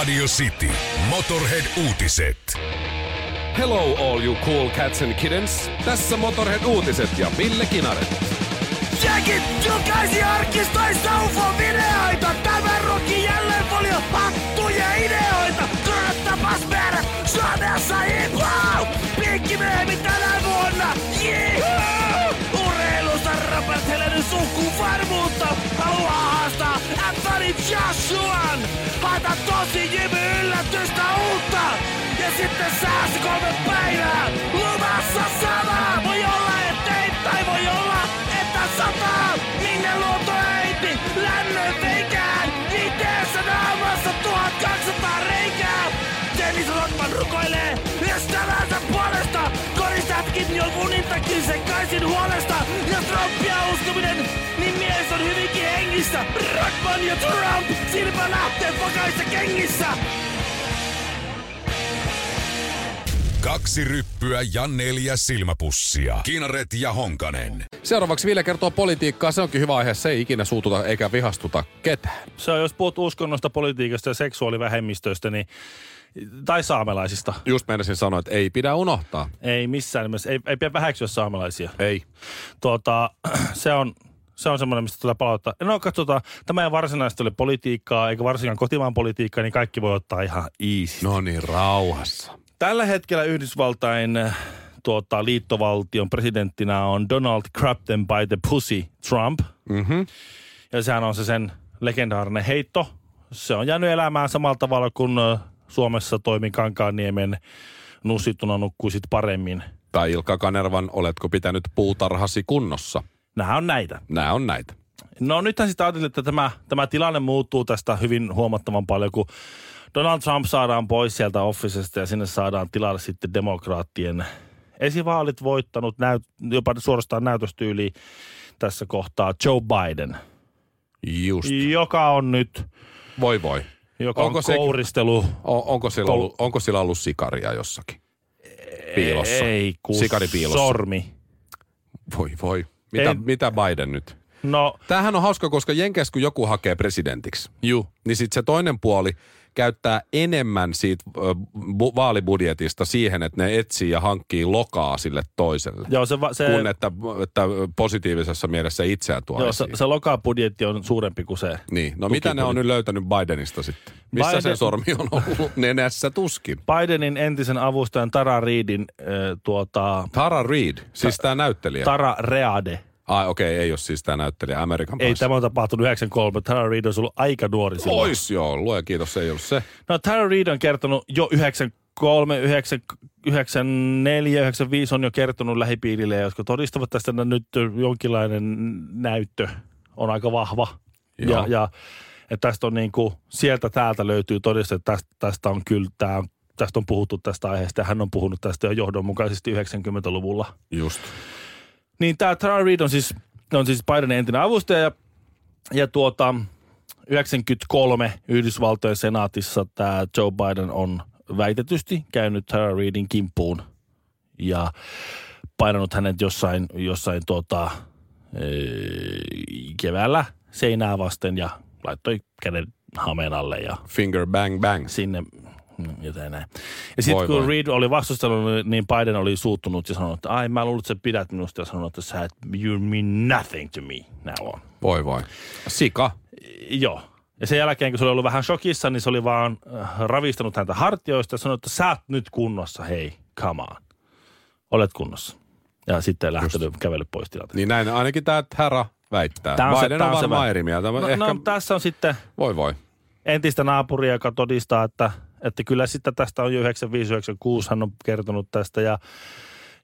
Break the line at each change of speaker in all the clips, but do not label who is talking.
Radio City. Motorhead-uutiset.
Hello all you cool cats and kittens. Tässä Motorhead-uutiset ja Ville Kinaret.
Jäkit julkaisi arkistoissa UFO-videoita. Tämän rokin jälleen paljon hattuja ideoita. Joshuan. Haeta tosi Jimmy yllätystä uutta. Ja sitten säästi kolme päivää. Luvassa sama. Voi olla ettei tai voi olla että sataa. Minne luonto äiti lännön veikään. Viiteessä naamassa 1200 reikää. Dennis Rodman rukoilee. Koristatkin jonkun intakin sekaisin huolesta. Jos Trumpia uskominen, niin mies on hyvinkin hengissä. Rodman ja Trump silmä lähtee pakaissa kengissä.
Kaksi ryppyä ja neljä silmäpussia. Kinaret ja Honkanen.
Seuraavaksi Ville kertoo politiikkaa. Se onkin hyvä aihe. Se ei ikinä suututa eikä vihastuta ketään.
Se on, jos puhut uskonnosta, politiikasta ja seksuaalivähemmistöistä, niin, tai saamelaisista.
Just meinasin sanoa, että ei pidä unohtaa.
Ei missään nimessä, ei, ei pidä väheksyä saamelaisia.
Ei.
Tuota, se on, se on semmoinen, mistä tulee palauttaa. No katsotaan, tämä ei varsinaisesti ole politiikkaa, eikä varsinkaan kotimaan politiikkaa, niin kaikki voi ottaa ihan easy.
No niin, rauhassa.
Tällä hetkellä Yhdysvaltain äh, tuota, liittovaltion presidenttinä on Donald them by the pussy Trump.
Mhm.
Ja sehän on se sen legendaarinen heitto. Se on jäänyt elämään samalla tavalla kuin äh, Suomessa toimi Kankaanniemen nussittuna nukkuisit paremmin.
Tai Ilkka Kanervan, oletko pitänyt puutarhasi kunnossa?
Nämä on näitä.
Nämä on näitä.
No nythän sitten ajattelin, että tämä, tämä tilanne muuttuu tästä hyvin huomattavan paljon, kun Donald Trump saadaan pois sieltä officesta ja sinne saadaan tilalle sitten demokraattien esivaalit voittanut, näyt, jopa suorastaan näytöstyyli tässä kohtaa Joe Biden,
Just.
joka on nyt,
Voi voi.
joka
Onko
on
se-
kouristelu.
O- onko, sillä ollut, onko sillä ollut sikaria jossakin? Piilossa.
Ei, kun
Sikari piilossa.
sormi.
Voi voi. Mitä, mitä Biden nyt?
No,
Tämähän on hauska, koska Jenkes, kun joku hakee presidentiksi,
juu.
niin sitten se toinen puoli käyttää enemmän siitä bu- vaalibudjetista siihen, että ne etsii ja hankkii lokaa sille toiselle.
Joo, se, va- se,
Kun että, että positiivisessa mielessä itseään tuo
joo, se,
esiin.
se lokabudjetti on suurempi kuin se.
Niin, no mitä ne on nyt löytänyt Bidenista sitten? Missä
Biden-
se sormi on ollut? Nenässä tuskin.
Bidenin entisen avustajan Tara Reidin äh, tuota,
Tara Reid, siis tämä näyttelijä.
Tara Reade.
Ai okei, okay, ei ole siis tämä näyttelijä Amerikan
Ei tämä on tapahtunut 93. Tara Reid on ollut aika nuori silloin.
Ois joo, luoja kiitos, se ei ollut se.
No Tara Reid on kertonut jo 93, 9, 94, 95 on jo kertonut lähipiirille, jotka todistavat tästä nyt jonkinlainen näyttö on aika vahva.
Joo.
Ja, ja että tästä on niin kuin, sieltä täältä löytyy todiste, että tästä, tästä on kyllä tämä, tästä on puhuttu tästä aiheesta ja hän on puhunut tästä jo johdonmukaisesti 90-luvulla.
Just.
Niin tämä Tara Reid on siis, on siis Bidenin entinen avustaja ja, ja tuota, 93 Yhdysvaltojen senaatissa tämä Joe Biden on väitetysti käynyt Tara Reidin kimppuun ja painanut hänet jossain, jossain tuota, ee, keväällä seinää vasten ja laittoi käden hameen alle ja
Finger bang bang.
sinne mm, jotain näin. Ja sitten kun
voi.
Reid oli vastustellut, niin Biden oli suuttunut ja sanonut, että ai mä luulen, että sä pidät minusta ja sanonut, että sä et, you mean nothing to me now on.
Voi voi. Sika.
Joo. Ja sen jälkeen, kun se oli ollut vähän shokissa, niin se oli vaan äh, ravistanut häntä hartioista ja sanonut, että sä oot nyt kunnossa, hei, come on. Olet kunnossa. Ja sitten lähtenyt kävely pois tilanteesta.
Niin näin ainakin tämä Hära väittää.
Tää on se- tää
on
se
varmaan
vä-
eri mieltä.
No,
Ehkä,
no, tässä on sitten
voi voi.
entistä naapuria, joka todistaa, että, että kyllä sitten tästä on jo 95-96 hän on kertonut tästä ja,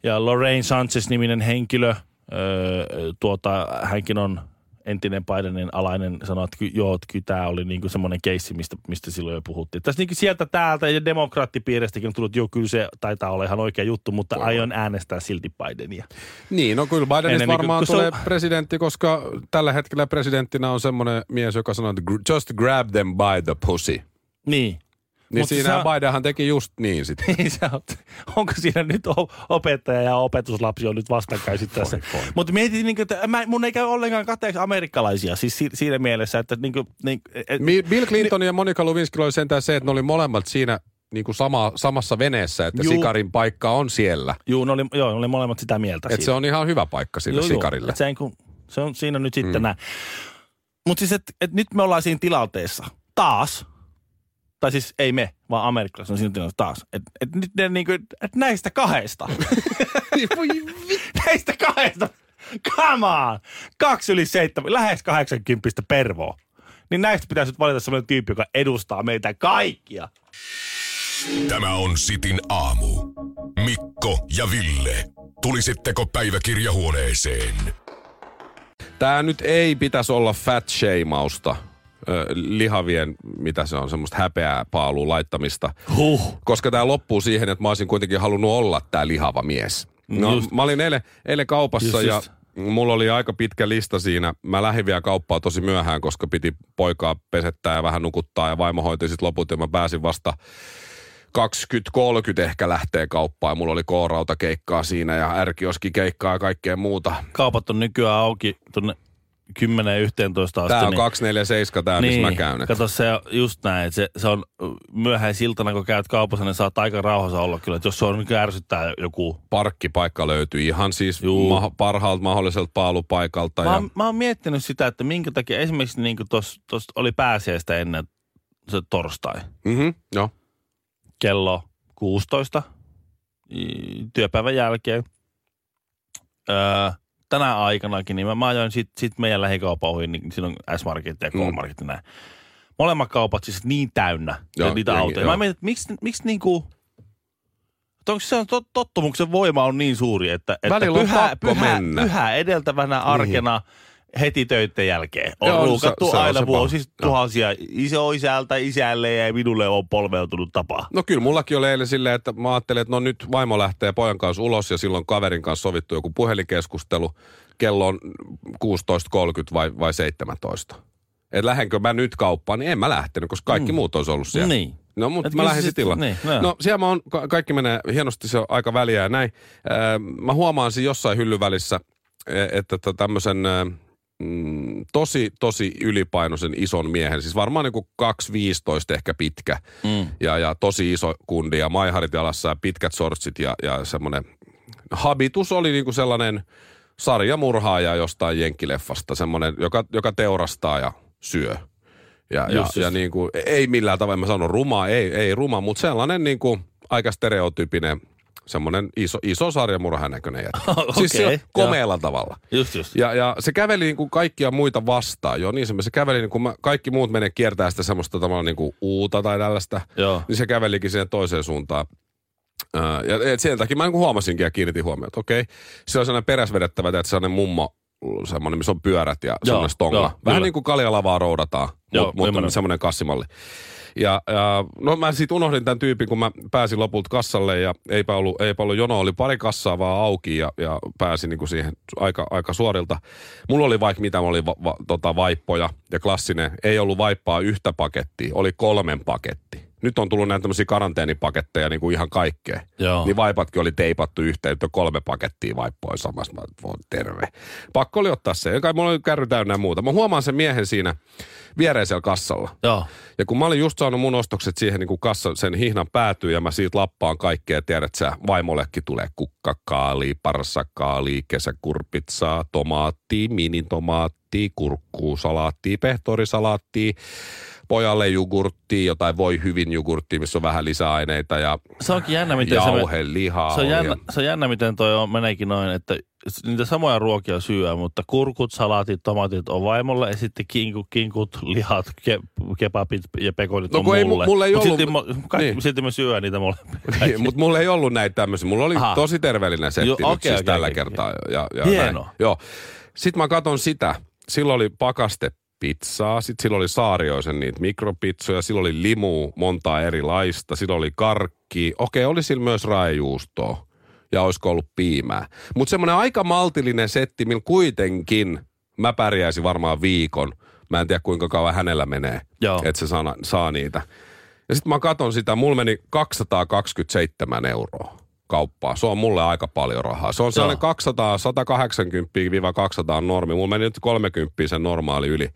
ja Lorraine Sanchez-niminen henkilö, öö, tuota, hänkin on entinen Bidenin alainen, sanoi, että ky, joo, että kyllä tämä oli niinku semmoinen keissi, mistä, mistä silloin jo puhuttiin. Tässä niinku sieltä täältä ja demokraattipiiristäkin on tullut, että joo, kyllä se taitaa olla ihan oikea juttu, mutta aion äänestää silti Bidenia.
Niin, no kyllä Bidenista
Enemmän kuin-
varmaan
kun se on-
tulee presidentti, koska tällä hetkellä presidenttinä on semmoinen mies, joka sanoo, että just grab them by the pussy.
Niin.
Niin
Mut
siinä
se-
Bidenhan teki just niin sitten.
Niin sä oot, onko siinä nyt opettaja ja opetuslapsi on nyt vastakkain sitten tässä. Mutta mietin, niin kuin, että mä, mun ei käy ollenkaan kateeksi amerikkalaisia, siis si- siinä mielessä, että niin kuin, niin, et,
Bill Clinton ja Monica Lewinsky oli sentään se, että ne oli molemmat siinä niin kuin sama, samassa veneessä, että
Juu.
sikarin paikka on siellä.
juu, ne oli, joo, ne oli molemmat sitä mieltä.
Että se on ihan hyvä paikka sille
joo.
sikarille.
Et se, niin kuin, se on siinä nyt sitten mm. näin. Mutta siis, että et nyt me ollaan siinä tilanteessa taas, tai siis ei me, vaan amerikkalaiset on siinä tilanteessa taas. Että et nyt ne niinku, et näistä kahdesta. näistä kahdesta. Come on! Kaksi yli seitsemän, lähes 80 pervoa. Niin näistä pitäisi nyt valita sellainen tyyppi, joka edustaa meitä kaikkia.
Tämä on Sitin aamu. Mikko ja Ville. Tulisitteko päiväkirjahuoneeseen?
Tämä nyt ei pitäisi olla fat shameausta, ö, lihavien, mitä se on, semmoista häpeää paaluun laittamista.
Huh.
Koska tämä loppuu siihen, että mä olisin kuitenkin halunnut olla tämä lihava mies. No,
Just.
mä olin eilen, eilen kaupassa
Just,
ja
just.
mulla oli aika pitkä lista siinä. Mä lähdin vielä kauppaa tosi myöhään, koska piti poikaa pesettää ja vähän nukuttaa ja vaimo hoiti sit loput ja mä pääsin vasta 20-30 ehkä lähtee kauppaan. Ja mulla oli K-rauta keikkaa siinä ja ärkioski keikkaa ja kaikkea muuta.
Kaupat on nykyään auki tuonne 10-11 asti.
Tää on
niin-
247 tää, niin, missä mä käyn. et-
Kato, se on just näin, että se, se on myöhäisiltana, kun käyt kaupassa, niin saat aika rauhassa olla kyllä. Että jos se on niin ärsyttää joku.
Parkkipaikka löytyy ihan siis ma- parhaalta mahdolliselta paalupaikalta.
Mä,
Ja,
mä oon miettinyt sitä, että minkä takia esimerkiksi niin tuossa oli pääsiäistä ennen se torstai.
mm-hmm, joo.
kello 16 i- työpäivän jälkeen. Öö, tänä aikanakin, niin mä, mä ajoin sit, sit meidän lähikaupan ohi, niin siinä on S-Market ja K-Market ja näin. Molemmat kaupat siis niin täynnä
Joo,
niitä
jengi,
autoja.
joo.
Mä mietin, että miksi, miksi niinku, että onko se on tot, tottumuksen voima on niin suuri, että, että
Välillä
pyhä, pyhä,
mennä. Niin.
pyhä edeltävänä arkena heti töiden jälkeen on
Joo,
ruukattu
se
aina vuosi tuhansia isoisältä, isälle ja minulle on polveutunut tapa.
No kyllä mullakin oli eilen silleen, että mä ajattelin, että no nyt vaimo lähtee pojan kanssa ulos ja silloin kaverin kanssa sovittu joku puhelinkeskustelu. Kello on 16.30 vai, vai 17. Että lähdenkö mä nyt kauppaan, niin en mä lähtenyt, koska kaikki mm. muut olisi ollut siellä.
Niin.
No, mutta
Et
mä
se
sitten
sit-
illan.
niin,
no siellä mä oon, ka- kaikki menee hienosti, se on aika väliä ja näin. Mä huomaan siinä jossain hyllyn välissä, e- että tämmöisen mm, tosi, tosi ylipainoisen ison miehen, siis varmaan niin kuin 2,15 ehkä pitkä
Mm.
ja, ja tosi iso kundi ja maiharit jalassa ja pitkät sortsit ja, ja semmoinen habitus oli niin kuin sellainen sarjamurhaaja jostain jenkkileffasta, semmoinen, joka, joka teurastaa ja syö. Ja, ja, ja niin kuin, ei millään tavalla, mä sanon ruma, ei, ei ruma, mutta sellainen niin kuin aika stereotyypinen semmoinen iso, iso sarjamurhan näköinen jätkä. Siis
Okei,
se komealla tavalla.
Just just.
Ja, ja se käveli niin kuin kaikkia muita vastaan. Joo, niin se, se käveli niin kuin mä, kaikki muut menee kiertää sitä semmoista tavallaan niin kuin uuta tai tällaista.
Joo.
Niin se kävelikin siihen toiseen suuntaan. Ja sen takia mä niin kuin huomasinkin ja kiinnitin huomiota, että okei, se on sellainen peräsvedettävä, että sellainen mummo, semmoinen, missä on pyörät ja semmoinen stonga.
joo,
Vähän
kyllä.
niin kuin kaljalavaa roudataan, mutta mut semmoinen kassimalli. Ja, ja no mä sitten unohdin tämän tyypin, kun mä pääsin lopulta kassalle ja eipä ollut, eipä ollut jono, oli pari kassaa vaan auki ja, ja pääsin niin kuin siihen aika, aika suorilta. Mulla oli vaikka mitä, mulla oli va, va, tota, vaippoja ja klassinen, ei ollut vaippaa yhtä pakettia, oli kolmen paketti. Nyt on tullut näitä tämmöisiä karanteenipaketteja niin kuin ihan kaikkea.
Joo.
Niin vaipatkin oli teipattu yhteen, että on kolme pakettia vaippoja samassa. Mä voin terve. Pakko oli ottaa se. Kai mulla oli kärry täynnä ja muuta. Mä huomaan sen miehen siinä viereisellä kassalla.
Joo.
Ja kun mä olin just saanut mun ostokset siihen niin kuin kassa, sen hihnan päätyy ja mä siitä lappaan kaikkea, tiedät sä, vaimollekin tulee kukkakaali, parsakaali, kesäkurpitsaa, tomaatti, minitomaatti, kurkkuu, salaatti, pehtorisalaatti, pojalle jogurttia, jotain voi hyvin jogurttia, missä on vähän lisäaineita ja
Se onkin jännä, miten se,
jauhe, lihaa.
se, on jännä,
ja-
se on jännä, miten toi on, meneekin noin, että niitä samoja ruokia syö, mutta kurkut, salaatit, tomaatit on vaimolle ja sitten kinkut, kinkut lihat, ke, kebabit ja pekonit
No
on
ei mu-
mulle.
mulla ei
Mut
ollut-
Silti, mo- kaikki,
niin.
silti me syö niitä molempia.
Niin, mutta mulla ei ollut näitä tämmöisiä. Mulla oli
Aha.
tosi terveellinen setti
Joo,
nyt
okei,
siis
okei,
tällä
okei,
kertaa. Ja, ja
Hienoa.
näin. Joo. Sitten mä katon sitä. Silloin oli pakaste pizzaa, sitten silloin oli saarioisen niitä mikropizzoja, silloin oli limu, montaa erilaista, silloin oli karkki. Okei, oli sillä myös raajuustoa ja olisiko ollut piimää. Mutta semmoinen aika maltillinen setti, millä kuitenkin mä pärjäisin varmaan viikon. Mä en tiedä kuinka kauan hänellä menee, että se saa, saa niitä. Ja sitten mä katon sitä, mulla meni 227 euroa kauppaa. Se on mulle aika paljon rahaa. Se on sellainen 200, 180-200 normi. Mulla meni nyt 30 sen normaali yli.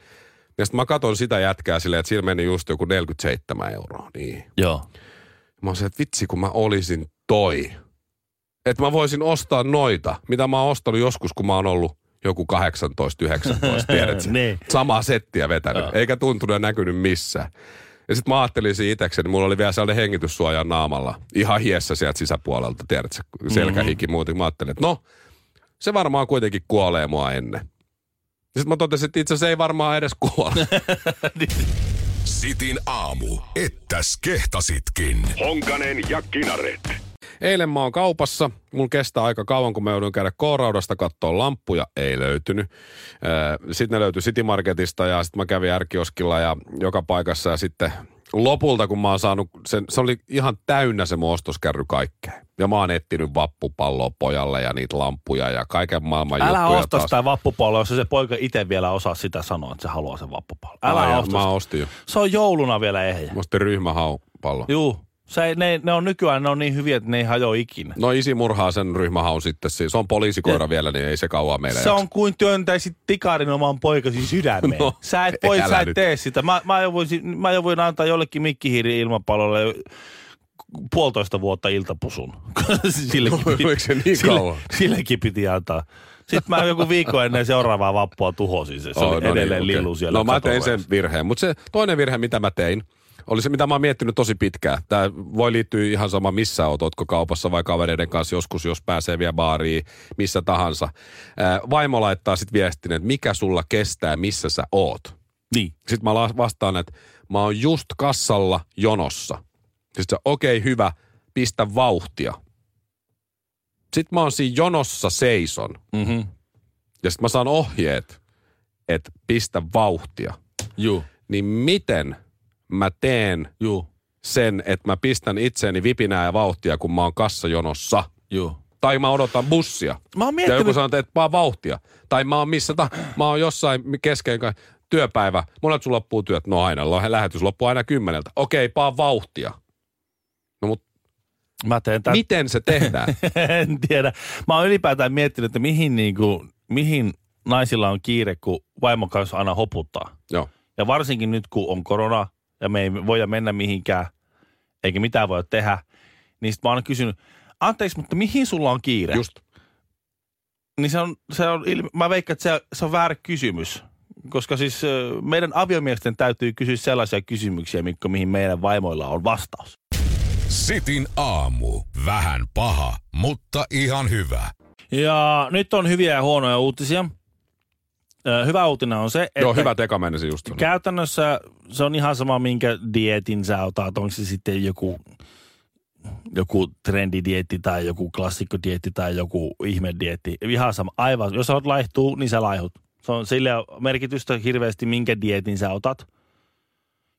Ja sitten mä katon sitä jätkää silleen, että sillä meni just joku 47 euroa. Niin.
Joo.
Mä oon se, että vitsi kun mä olisin toi. Että mä voisin ostaa noita, mitä mä oon ostanut joskus, kun mä oon ollut joku 18-19, tiedätkö?
Niin.
Samaa settiä vetänyt,
Joo.
eikä tuntunut ja näkynyt missään. Ja sitten mä ajattelin siinä itsekseni, mulla oli vielä sellainen hengityssuoja naamalla, ihan hiessä sieltä sisäpuolelta, tiedätkö, selkähiki
Mhm.
muuten. Mä ajattelin, että no, se varmaan kuitenkin kuolee mua ennen. Sitten mä totesin, että itse asiassa ei varmaan edes kuole.
Sitin aamu. Ettäs kehtasitkin.
Honkanen ja Kinaret.
Eilen mä oon kaupassa. Mulla kestää aika kauan, kun mä joudun käydä K-raudasta katsoa lampuja. Ei löytynyt. Sitten ne löytyi City Marketista ja sitten mä kävin Ärkioskilla ja joka paikassa. Ja sitten lopulta, kun mä oon saanut, sen, se oli ihan täynnä se mun ostoskärry kaikkea. Ja mä oon etsinyt vappupalloa pojalle ja niitä lampuja ja kaiken maailman
Älä
juttuja
osta
taas.
sitä vappupalloa, jos se poika itse vielä osaa sitä sanoa, että se haluaa sen vappupallon. Älä
Ai,
osta
Mä ostin jo.
Se on jouluna vielä ehjä.
Mä ostin ryhmähaupallo.
Juu. Se, ne, ne, on nykyään ne on niin hyviä, että ne ei hajoa ikinä.
No isi murhaa sen ryhmähaun sitten. siis. Se on poliisikoira vielä, niin ei se kauan meille
Se
jaksa.
on kuin työntäisit tikarin oman poikasi sydämeen.
No,
sä et voi, sä et
nyt.
tee sitä. Mä, mä, jo voisin, mä jo voin antaa jollekin mikkihiiri ilmapallolle puolitoista vuotta iltapusun. Sillekin,
No, Oliko se niin
sille,
kauan?
sillekin piti antaa. Sitten mä joku viikko ennen seuraavaa vappua tuhosin se. Se
Oh,
oli
no
edelleen
okei.
lillu siellä
No mä tein sen virheen, mutta se toinen virhe, mitä mä tein, oli se, mitä mä oon miettinyt tosi pitkään. Tämä voi liittyä ihan sama missä oot, ootko kaupassa vai kavereiden kanssa joskus, jos pääsee vielä baariin, missä tahansa. Vaimo laittaa sitten viestin, että mikä sulla kestää, missä sä oot.
Niin.
Sitten mä vastaan, että mä oon just kassalla jonossa. Sitten se, okei okay, hyvä, pistä vauhtia. Sitten mä oon siinä jonossa seison.
Mm-hmm.
Ja sitten mä saan ohjeet, että pistä vauhtia.
Juu.
Niin miten mä teen
Juu.
sen, että mä pistän itseäni vipinää ja vauhtia, kun mä oon kassajonossa?
Juu.
Tai mä odotan bussia.
Mä oon
Ja joku
miettinyt,
sanoo, että vaan vauhtia. Tai mä oon missä ta- mä oon jossain kesken työpäivä. Monet sun loppuu työt? No aina. Lähetys loppuu aina kymmeneltä. Okei, paa vauhtia. No mut
mä teen tämän.
miten se tehdään?
en tiedä. Mä oon ylipäätään miettinyt, että mihin, niinku, mihin naisilla on kiire, kun vaimo kanssa aina hoputtaa.
Joo.
Ja varsinkin nyt, kun on korona ja me ei voida mennä mihinkään, eikä mitään voi tehdä, niin sit mä oon kysynyt, anteeksi, mutta mihin sulla on kiire?
Just.
Niin se on, se on ilme, mä veikkaan, että se, se on väärä kysymys. Koska siis meidän aviomiesten täytyy kysyä sellaisia kysymyksiä, Mikko, mihin meidän vaimoilla on vastaus.
Sitin aamu. Vähän paha, mutta ihan hyvä.
Ja nyt on hyviä ja huonoja uutisia. Hyvä uutinen on se, että
Joo, hyvä teka just.
käytännössä se on ihan sama, minkä dietin sä otat. Onko se sitten joku, joku trendidietti tai joku klassikkodietti tai joku ihmedietti. Ihan sama. Aivan. Jos sä oot laihtuu, niin sä laihut. Se on sille merkitystä hirveästi, minkä dietin sä otat.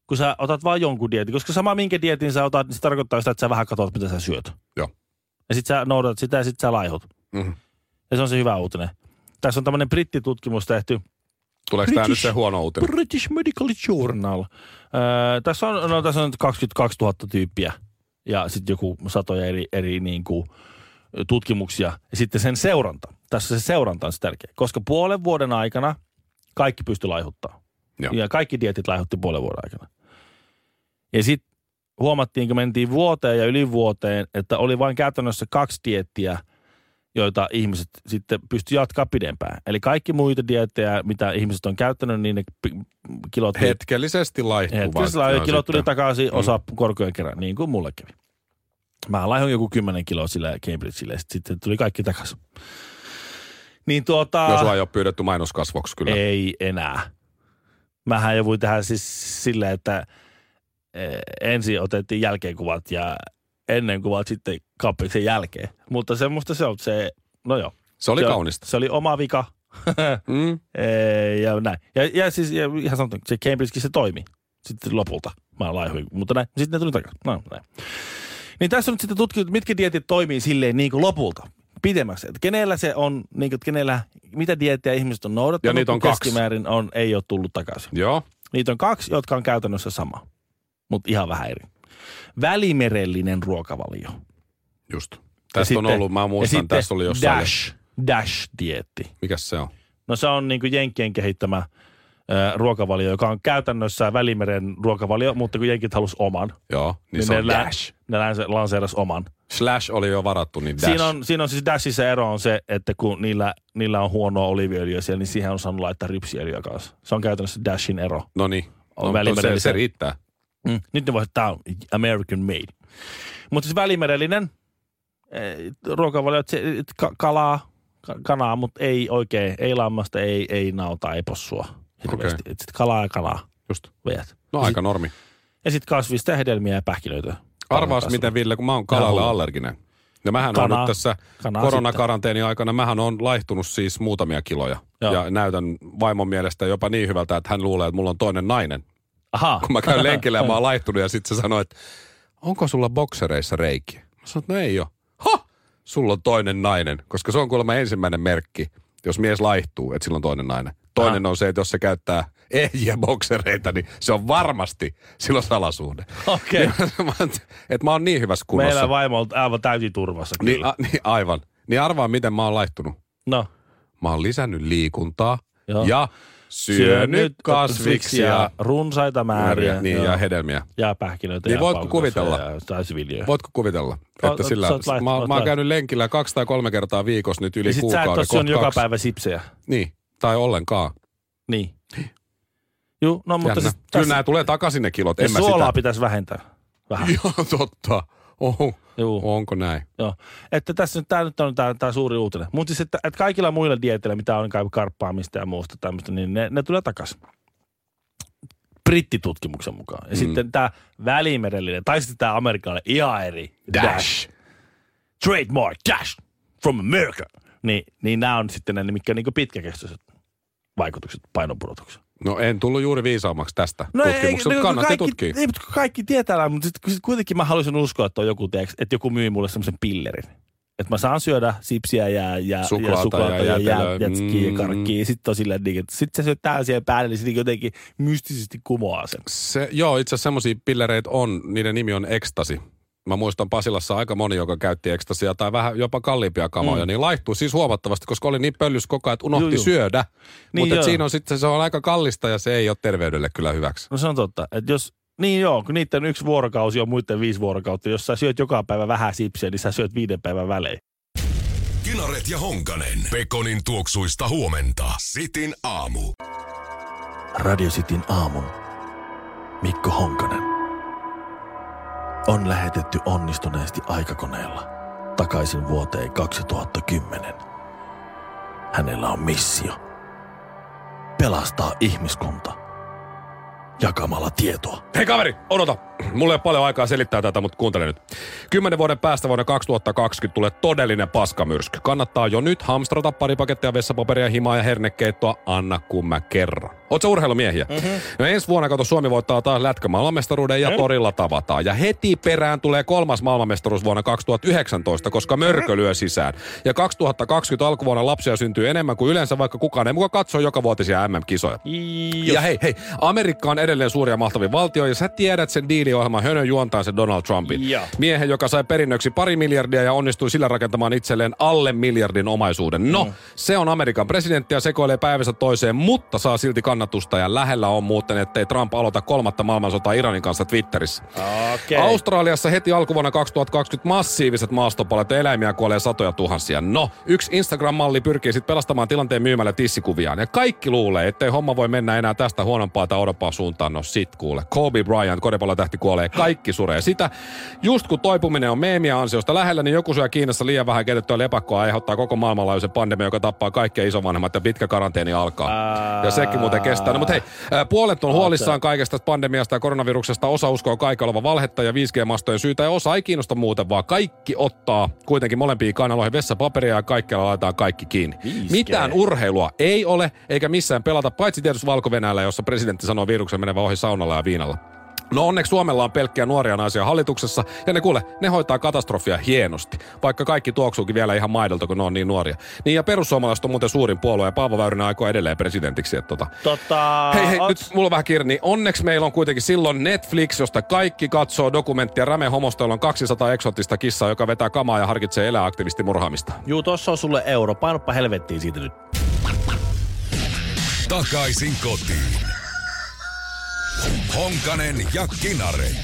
Kun sä otat vain jonkun dietin. Koska sama minkä dietin sä otat, niin se tarkoittaa sitä, että sä vähän katsot, mitä sä syöt.
Joo.
Ja sit sä noudatat sitä ja sit sä laihut.
Mhm.
Ja se on se hyvä uutinen. Tässä on tämmöinen brittitutkimus tehty.
Tuleeko tämä nyt se huono uutinen?
British Medical Journal. Öö, tässä, on, no, tässä on nyt 22 000 tyyppiä ja sitten joku satoja eri, eri niin kuin, tutkimuksia. Ja sitten sen seuranta. Tässä se seuranta on se tärkeä. Koska puolen vuoden aikana kaikki pystyi laihuttaa.
Joo.
Ja kaikki dietit laihutti puolen vuoden aikana. Ja sitten huomattiin, kun mentiin vuoteen ja yli vuoteen, että oli vain käytännössä kaksi diettiä, joita ihmiset sitten pysty jatkaa pidempään. Eli kaikki muita diettejä, mitä ihmiset on käyttänyt, niin ne kilot
Hetkellisesti laihtuvat.
hetkellä
Joo,
kilot tuli takaisin, osa korkojen kerran, niin kuin mulle kävi. Mä laihoin joku 10 kiloa sillä Cambridgeille, sitten tuli kaikki takaisin. Niin tuota...
Joo, sua ei ole pyydetty mainoskasvoksi kyllä.
Ei enää. Mähän jo voi tehdä siis silleen, että eh, ensin otettiin jälkeenkuvat ja ennen kuvat sitten kappiksen jälkeen. Mutta semmoista se on se, no joo.
Se oli
se,
kaunista.
Se oli oma vika.
Mm.
Eh, ja näin. Ja, ja siis ja ihan sanotaan, se Cambridgekin se toimi sitten lopulta. Mä laihuin, mutta näin. Sitten ne tuli takaisin. No, näin. Niin tässä on nyt sitten tutkittu, mitkä dietit toimii silleen niin kuin lopulta pidemmäksi. Että kenellä se on, niin kuin, kenellä, mitä diettejä ihmiset on noudattanut,
Ja niitä on
kun
kaksi.
keskimäärin on, ei ole tullut takaisin.
Joo.
Niitä on kaksi, jotka on käytännössä sama, mutta ihan vähän eri. Välimerellinen ruokavalio.
Just.
Ja
Tästä on
sitten-
ollut, mä muistan, tässä oli jossain.
Dash, Dash-dietti.
Mikäs se on?
No se on niin Jenkkien kehittämä ö, ruokavalio, joka on käytännössä Välimeren ruokavalio, mutta kun Jenkit halus oman,
Joo, niin,
niin
se
ne,
on
lä-
Dash.
ne länse- lanseeras oman.
Slash oli jo varattu, niin Dash.
Siinä on, siinä on siis Dashissa ero on se, että kun niillä, niillä on huonoa oliviöljyä siellä, niin siihen on saanut laittaa rypsiöljyä kanssa. Se on käytännössä Dashin ero.
No niin.
On
No, se, se riittää.
Mm. Nyt ne voi, että tämä on American made. Mutta siis välimerellinen eh, ruokavalio, että se, et ka- kalaa, ka- kanaa, mutta ei oikein, ei lammasta, ei, ei nauta, ei possua. Hirveästi.
Okei.
Et sit kalaa ja kanaa
Just.
veät.
No
ja
aika normi.
Sit, ja sitten kasvista ja hedelmiä ja pähkinöitä.
Arvaas miten, Ville, kun mä oon kalalle allerginen. Ja mähän on nyt tässä koronakaranteeni aikana, mähän on laihtunut siis muutamia kiloja.
Joo.
Ja näytän vaimon mielestä jopa niin hyvältä, että hän luulee, että mulla on toinen nainen.
Aha.
Kun mä käyn lenkillä ja mä oon laihtunut ja sitten se sanoi, että onko sulla boksereissa reikiä? Mä sanoin, että no ei ole. Ha! Sulla on toinen nainen, koska se on kuulemma ensimmäinen merkki, jos mies laihtuu, että sillä on toinen nainen. Toinen on se, että jos se käyttää ehjiä boksereita, niin se on varmasti silloin salasuhde.
Okei.
että mä oon niin hyvässä kunnossa.
Meillä vaimo on aivan täysin turvassa
Niin, a, niin, aivan. Niin arvaa, miten mä oon laihtunut.
no,
Mä oon lisännyt liikuntaa
Joo.
ja syönyt kasviksia.
runsaita määriä.
Niin,
joo.
ja hedelmiä.
ja pähkinöitä
Niin
ja
voitko kuvitella?
Ja.
Voitko kuvitella,
O-
että sillä...
sä laihtunut,
mä, mä oon käynyt lenkillä kaksi tai kolme kertaa viikossa nyt yli
ja sit sä et
kuukauden.
syönyt
kohta
joka päivä sipsejä.
Niin, tai ollenkaan.
Niin. Juu, no mutta
Jännä.
siis
Kyllä
tässä,
nämä tulee takaisin ne kilot,
ja
en mä
suolaa
sitä.
pitäisi vähentää. Vähän.
Joo, totta. Oho.
Juu.
Onko näin?
Joo. Että tässä nyt, tämä nyt on tämä, tämä suuri uutinen. Mutta siis, että, että kaikilla muilla dieteillä, mitä on kai karppaamista ja muusta tämmöistä, niin ne, ne tulee takaisin. Brittitutkimuksen mukaan. Ja mm. sitten tämä välimerellinen, tai sitten tämä amerikkalainen ihan eri.
Dash.
Trademark Dash from America. Niin, niin nämä on sitten ne, mitkä on niin pitkäkestoiset vaikutukset painonpudotukseen.
No en tullut juuri viisaammaksi tästä
No
tutkimuksesta,
ei, no,
kannatti
kaikki,
tutkia.
Ei, mutta kaikki tietää, mutta sitten sit kuitenkin mä haluaisin uskoa, että on joku, tiiäks, että joku myy mulle semmoisen pillerin. Että mä saan syödä sipsiä ja, ja
Suklaata
ja, suklaata
ja
ja, ja jätskiä
Mm.
karkkia. Sitten on silleen, niin, että sit sä syöt tää siihen päälle, niin se niin jotenkin mystisesti kumoaa sen.
Se, joo, itse asiassa semmoisia pillereitä on, niiden nimi on ekstasi. Mä muistan Pasilassa aika moni, joka käytti ekstasia tai vähän jopa kalliimpia kamoja, mm. niin laihtuu siis huomattavasti, koska oli niin pöllys koko ajan, että unohti
juu.
syödä.
Niin
Mutta siinä on sitten, se on aika kallista ja se ei ole terveydelle kyllä hyväksi.
No se on totta. Että jos, niin joo, kun niiden yksi vuorokausi on muiden viisi vuorokautta. Jos sä syöt joka päivä vähän sipsiä, niin sä syöt viiden päivän välein.
Kinaret ja Honkanen. Pekonin tuoksuista huomenta. Sitin aamu.
Radio Cityn aamun. Mikko Honkanen. On lähetetty onnistuneesti aikakoneella takaisin vuoteen 2010. Hänellä on missio. Pelastaa ihmiskunta. Jakamalla tietoa.
Hei kaveri, odota. Mulla ei ole paljon aikaa selittää tätä, mutta kuuntele nyt. Kymmenen vuoden päästä vuonna 2020 tulee todellinen paskamyrsky. Kannattaa jo nyt hamstrata pari pakettia vessapaperia, himaa ja hernekeittoa. Anna kun mä kerron. Oot sä urheilumiehiä? Mm-hmm. No ensi vuonna kato Suomi voittaa taas lätkämaailmanmestaruuden ja torilla tavataan. Ja heti perään tulee kolmas maailmanmestaruus vuonna 2019, koska mörkö lyö sisään. Ja 2020 alkuvuonna lapsia syntyy enemmän kuin yleensä, vaikka kukaan ei mukaan katso joka vuotisia MM-kisoja. Ja hei, hei, Amerikka on edelleen suuri ja mahtavin valtio, ja sä tiedät sen diiliohjelman hönön juontaan sen Donald Trumpin.
Joo.
Miehen, joka sai perinnöksi pari miljardia ja onnistui sillä rakentamaan itselleen alle miljardin omaisuuden. No, mm. se on Amerikan presidentti ja sekoilee päivässä toiseen, mutta saa silti kannatusta ja lähellä on muuten, ettei Trump aloita kolmatta maailmansotaa Iranin kanssa Twitterissä.
Okei.
Australiassa heti alkuvuonna 2020 massiiviset maastopalet ja eläimiä kuolee satoja tuhansia. No, yksi Instagram-malli pyrkii sitten pelastamaan tilanteen myymällä tissikuviaan. Ja kaikki luulee, ettei homma voi mennä enää tästä huonompaa tai odompaa suuntaan. No sit kuule. Kobe Bryant, koripallotähti kuolee. Kaikki suree sitä. Just kun toipuminen on meemiä ansiosta lähellä, niin joku syö Kiinassa liian vähän keitettyä lepakkoa aiheuttaa koko maailmanlaajuisen pandemia, joka tappaa kaikkia isovanhemmat ja pitkä karanteeni alkaa.
Ää.
Ja sekin muuten kestää. No, mutta hei, puolet on huolissaan kaikesta pandemiasta ja koronaviruksesta. Osa uskoo kaikki olevan valhetta ja 5G-mastojen syytä ja osa ei kiinnosta muuten, vaan kaikki ottaa kuitenkin molempiin kainaloihin vessapaperia ja kaikkialla laitetaan kaikki kiinni.
5G.
Mitään urheilua ei ole eikä missään pelata, paitsi tietysti valko jossa presidentti sanoo viruksen menevän ohi saunalla ja viinalla. No onneksi Suomella on pelkkiä nuoria naisia hallituksessa, ja ne kuule, ne hoitaa katastrofia hienosti, vaikka kaikki tuoksuukin vielä ihan maidolta, kun ne on niin nuoria. Niin ja perussuomalaiset on muuten suurin puolue, ja Paavo Väyrynen aikoo edelleen presidentiksi. Että tota.
Tota,
Hei, hei,
oot-
nyt mulla on vähän kiire, niin onneksi meillä on kuitenkin silloin Netflix, josta kaikki katsoo dokumenttia Räme Homosta, on 200 eksoottista kissaa, joka vetää kamaa ja harkitsee eläaktivistin murhaamista.
Juu, tossa on sulle euro. Painoppa helvettiin siitä nyt.
Takaisin kotiin. Honkanen ja Kinaret.